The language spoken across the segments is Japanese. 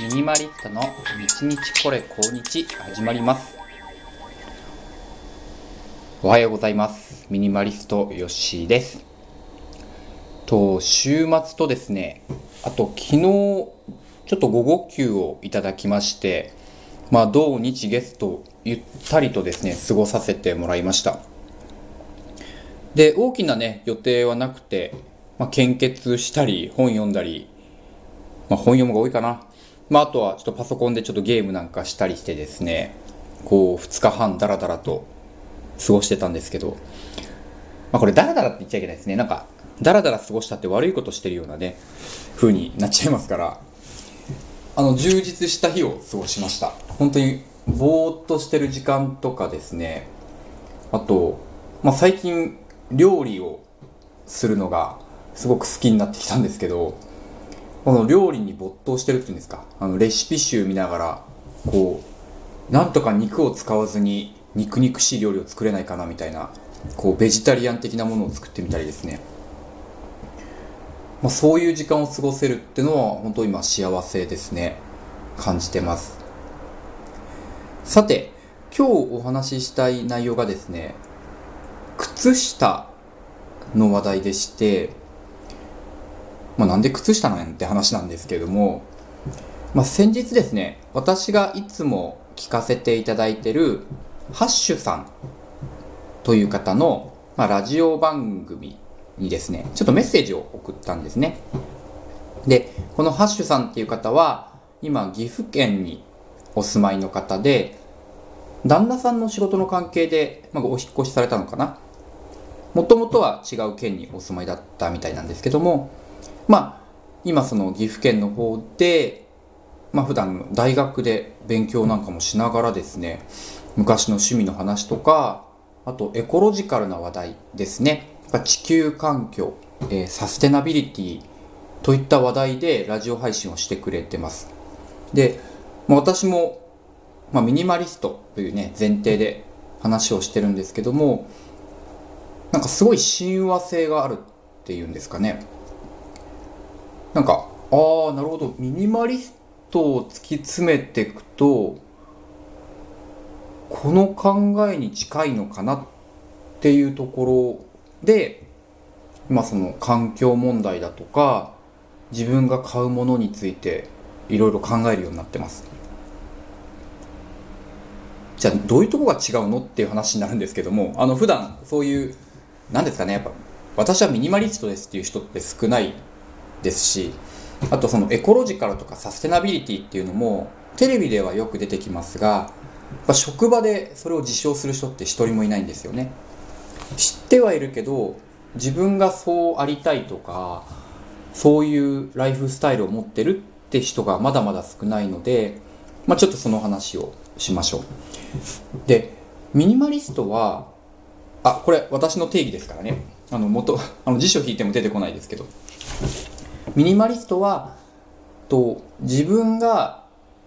ミニマリストの日日これ今日始まります。おはようございます。ミニマリストよっしーです。と週末とですねあと昨日ちょっと午後休をいただきましてまあ土日月とゆったりとですね過ごさせてもらいました。で大きなね予定はなくて、まあ、献血したり本読んだりまあ、本読むが多いかな。まあ、あとはちょっとパソコンでちょっとゲームなんかしたりしてですね、こう、2日半ダラダラと過ごしてたんですけど、まあ、これダラダラって言っちゃいけないですね。なんか、ダラダラ過ごしたって悪いことしてるようなね、風になっちゃいますから、あの、充実した日を過ごしました。本当に、ぼーっとしてる時間とかですね、あと、まあ、最近、料理をするのがすごく好きになってきたんですけど、この料理に没頭してるっていうんですか。あのレシピ集見ながらこうなんとか肉を使わずに肉肉しい料理を作れないかなみたいなこうベジタリアン的なものを作ってみたりですね、まあ、そういう時間を過ごせるってのは本当今幸せですね。感じてます。さて今日お話ししたい内容がですね靴下の話題でしてまあ、なんで靴下なんて話なんですけれども、まあ、先日ですね、私がいつも聞かせていただいてるハッシュさんという方の、まあ、ラジオ番組にですね、ちょっとメッセージを送ったんですね。で、このハッシュさんっていう方は、今岐阜県にお住まいの方で、旦那さんの仕事の関係で、まあ、お引っ越しされたのかな。もともとは違う県にお住まいだったみたいなんですけども、まあ、今その岐阜県の方で、まあ普段大学で勉強なんかもしながらですね、昔の趣味の話とか、あとエコロジカルな話題ですね。地球環境、えー、サステナビリティといった話題でラジオ配信をしてくれてます。で、まあ、私も、まあ、ミニマリストというね、前提で話をしてるんですけども、なんかすごい親和性があるっていうんですかね。なんかああなるほど。ミニマリストを突き詰めていくとこの考えに近いのかなっていうところで今その環境問題だとか自分が買うものについていろいろ考えるようになってます。じゃあどういうとこが違うのっていう話になるんですけどもあの普段そういう何ですかねやっぱ私はミニマリストですっていう人って少ないですしあとそのエコロジカルとかサステナビリティっていうのもテレビではよく出てきますが職場でそれを自称する人って一人もいないんですよね。知ってはいるけど自分がそうありたいとかそういうライフスタイルを持ってるって人がまだまだ少ないので、まあ、ちょっとその話をしましょう。でミニマリストはあこれ私の定義ですからね。あの元あの辞書引いても出てこないですけど。ミニマリストはと自分が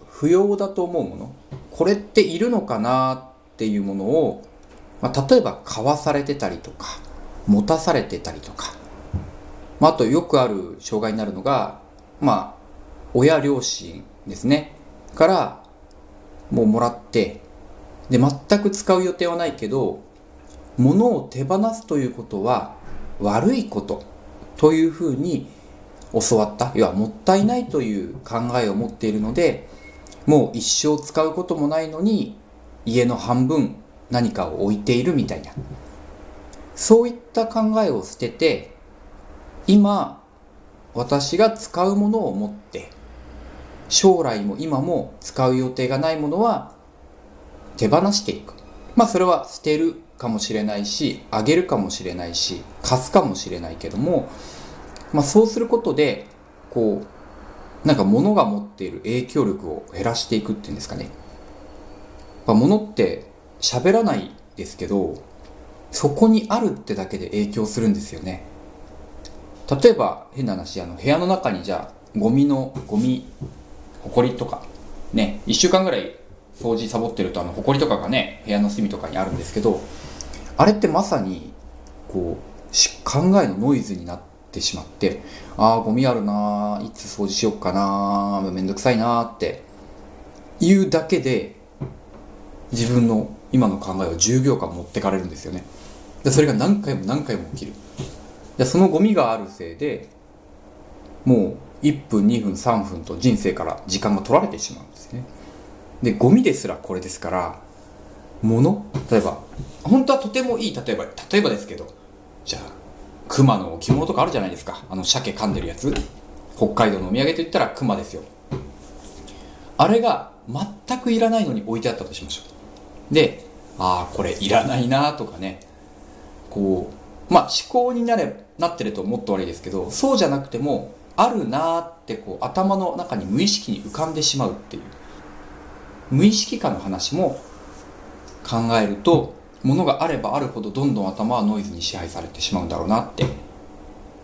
不要だと思うものこれっているのかなっていうものを、まあ、例えば買わされてたりとか持たされてたりとか、まあ、あとよくある障害になるのがまあ親両親ですね。からもうもらってで全く使う予定はないけど物を手放すということは悪いことというふうに教わった要はもったいないという考えを持っているのでもう一生使うこともないのに家の半分何かを置いているみたいな。そういった考えを捨てて今私が使うものを持って将来も今も使う予定がないものは手放していく。まあそれは捨てるかもしれないしあげるかもしれないし貸すかもしれないけどもまあ、そうすることでこうなんか物が持っている影響力を減らしていくっていうんですかね。まあ、物って喋らないですけどそこにあるってだけで影響するんですよね。例えば変な話あの部屋の中にじゃあゴミのゴミほこりとかね1週間ぐらい掃除サボってるとあのほこりとかがね部屋の隅とかにあるんですけどあれってまさにこう考えのノイズになってってしまってああゴミあるないつ掃除しよっかなめんどくさいなって言うだけで自分の今の考えを10秒間持ってかれるんですよね。でそれが何回も何回も起きる。でそのゴミがあるせいでもう1分2分3分と人生から時間が取られてしまうんですね。でゴミですらこれですから物例えば本当はとてもいい例えば例えばですけどじゃあ熊の置物とかあるじゃないですか。あの鮭噛んでるやつ。北海道のお土産といったら熊ですよ。あれが全くいらないのに置いてあったとしましょう。でああこれいらないなとかね。こうまあ思考になれなってるともっと悪いですけどそうじゃなくてもあるなってこう頭の中に無意識に浮かんでしまうっていう。無意識化の話も考えるとものがあればあるほどどんどん頭はノイズに支配されてしまうんだろうなって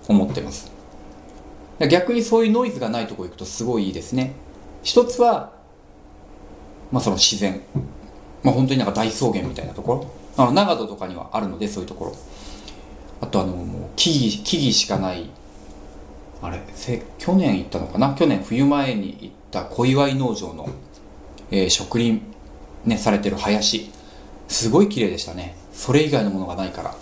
思ってます。逆にそういうノイズがないとこ行くとすごいいいですね。一つはまあその自然。まあ本当になんか大草原みたいなところ。あの長野とかにはあるのでそういうところ。あとあのもう木々木々しかない。あれ去年行ったのかな？去年冬前に行った小祝農場の、えー、植林ねされてる林。すごい綺麗でしたね。それ以外のものがないから。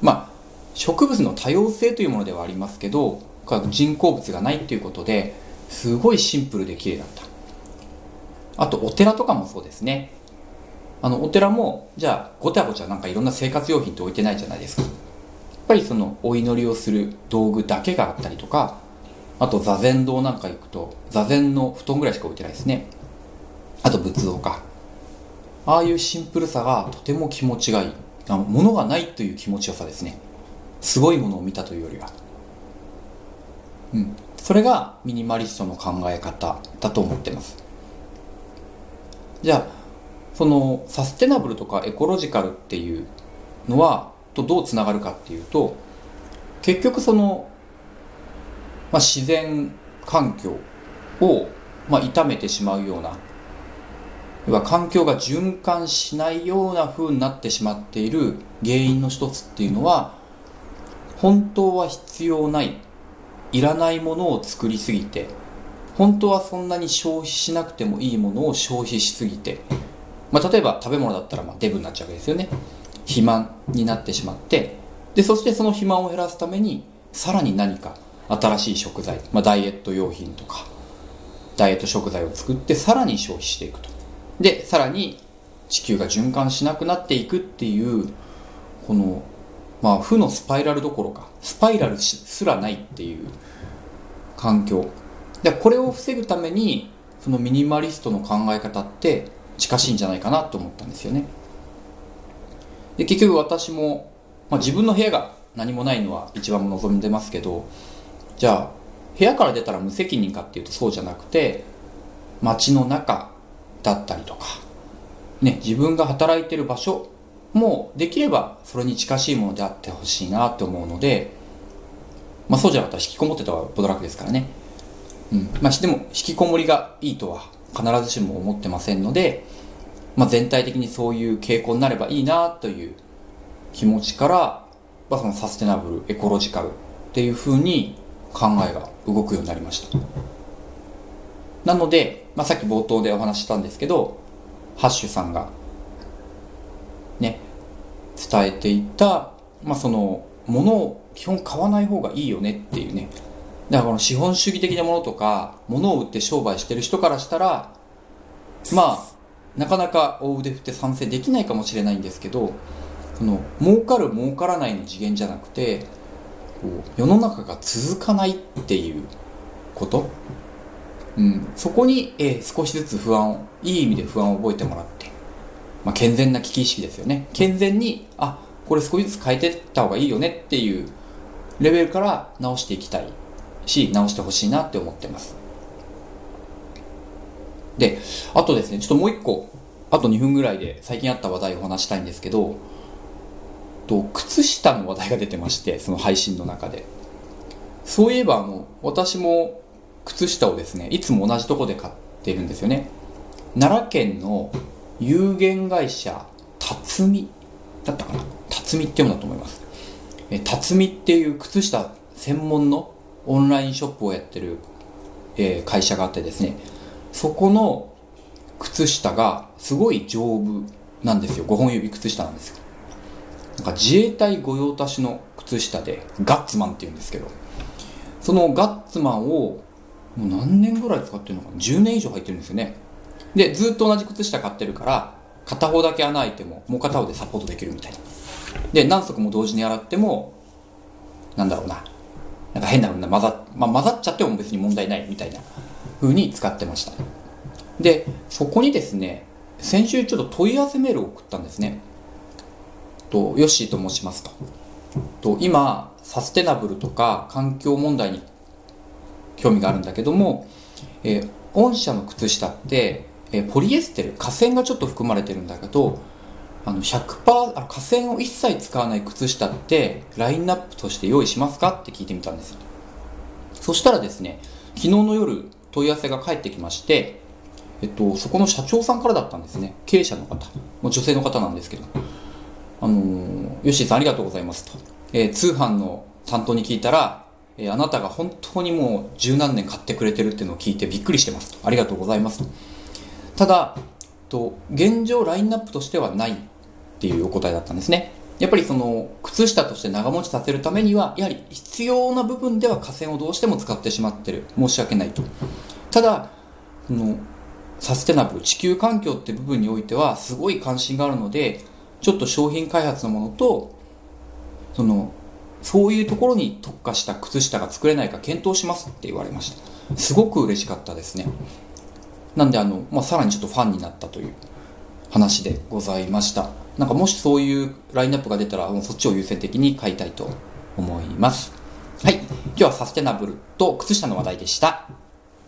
まあ植物の多様性というものではありますけど人工物がないっていうことですごいシンプルで綺麗だった。あとお寺とかもそうですね。あのお寺もじゃあごちゃごちゃなんかいろんな生活用品って置いてないじゃないですか。やっぱりそのお祈りをする道具だけがあったりとかあと座禅堂なんか行くと座禅の布団ぐらいしか置いてないですね。あと仏像か。ああいうシンプルさがとても気持ちがいい。あの物がないという気持ちよさですね。すごいものを見たというよりは。うん。それがミニマリストの考え方だと思ってます。じゃあそのサステナブルとかエコロジカルっていうのはとどうつながるかっていうと結局その、まあ、自然環境を、まあ、傷めてしまうような要は環境が循環しないような風になってしまっている原因の一つっていうのは本当は必要ないいらないものを作りすぎて本当はそんなに消費しなくてもいいものを消費しすぎて、まあ、例えば食べ物だったらまあデブになっちゃうわけですよね。肥満になってしまってでそしてその肥満を減らすためにさらに何か新しい食材、まあ、ダイエット用品とかダイエット食材を作ってさらに消費していくと。でさらに地球が循環しなくなっていくっていうこのまあ負のスパイラルどころかスパイラルすらないっていう環境。でこれを防ぐためにそのミニマリストの考え方って近しいんじゃないかなと思ったんですよね。で結局私も、まあ、自分の部屋が何もないのは一番望んでますけどじゃあ部屋から出たら無責任かっていうとそうじゃなくて街の中だったりとか、ね、自分が働いてる場所もできればそれに近しいものであってほしいなって思うので、まあそうじゃなかったら引きこもってたらボドラクですからね。うん。まあでも引きこもりがいいとは必ずしも思ってませんので、まあ全体的にそういう傾向になればいいなという気持ちから、まあそのサステナブル、エコロジカルっていうふうに考えが動くようになりました。なので、まあ、さっき冒頭でお話したんですけど、ハッシュさんが、ね、伝えていた、まあ、その、ものを基本買わない方がいいよねっていうね。だからこの資本主義的なものとか、物を売って商売してる人からしたら、まあ、なかなか大腕振って賛成できないかもしれないんですけど、その、儲かる儲からないの次元じゃなくて、こう世の中が続かないっていうことうん、そこに、えー、少しずつ不安をいい意味で不安を覚えてもらって、まあ、健全な危機意識ですよね。健全にあこれ少しずつ変えていった方がいいよねっていうレベルから直していきたい。し直してほしいなって思ってます。であとですねちょっともう一個あと2分ぐらいで最近あった話題を話したいんですけどと靴下の話題が出てましてその配信の中で。そういえばあの私も靴下をですねいつも同じとこで買ってるんですよね。奈良県の有限会社辰巳だったかな？辰巳って読むんだと思います。え辰巳っていう靴下専門のオンラインショップをやってる、えー会社があってですねそこの靴下がすごい丈夫なんですよ。5本指靴下なんですよ。なんか自衛隊御用達の靴下でガッツマンっていうんですけどそのガッツマンをもう何年ぐらい使ってるのかな？10年以上入ってるんですよね。でずっと同じ靴下買ってるから片方だけ穴開いてももう片方でサポートできるみたいな。で何足も同時に洗ってもなんだろうな。なんか変なの混ざ,、まあ、混ざっちゃっても別に問題ないみたいな風に使ってました。でそこにですね先週ちょっと問い合わせメールを送ったんですね。とヨッシーと申しますと。と今サステナブルとか環境問題に興味があるんだけども、えー御社の靴下って、えーポリエステル化繊がちょっと含まれてるんだけどあの100%あの化繊を一切使わない靴下ってラインナップとして用意しますかって聞いてみたんです。そしたらですね昨日の夜問い合わせが返ってきましてえっと、そこの社長さんからだったんですね。経営者の方。もう女性の方なんですけど。あのーヨッシーさんありがとうございますと、えー通販の担当に聞いたら、えーあなたが本当にもう十何年買ってくれてるっていうのを聞いてびっくりしてますありがとうございます。ただと現状ラインナップとしてはないっていうお答えだったんですね。やっぱりその靴下として長持ちさせるためにはやはり必要な部分では河川をどうしても使ってしまってる。申し訳ないと。ただそのサステナブル地球環境って部分においてはすごい関心があるのでちょっと商品開発のものとそのそういうところに特化した靴下が作れないか検討しますって言われました。すごく嬉しかったですね。なんであの、まあ、さらにちょっとファンになったという話でございました。なんかもしそういうラインナップが出たらもうそっちを優先的に買いたいと思います。はい。今日はサステナブルと靴下の話題でした。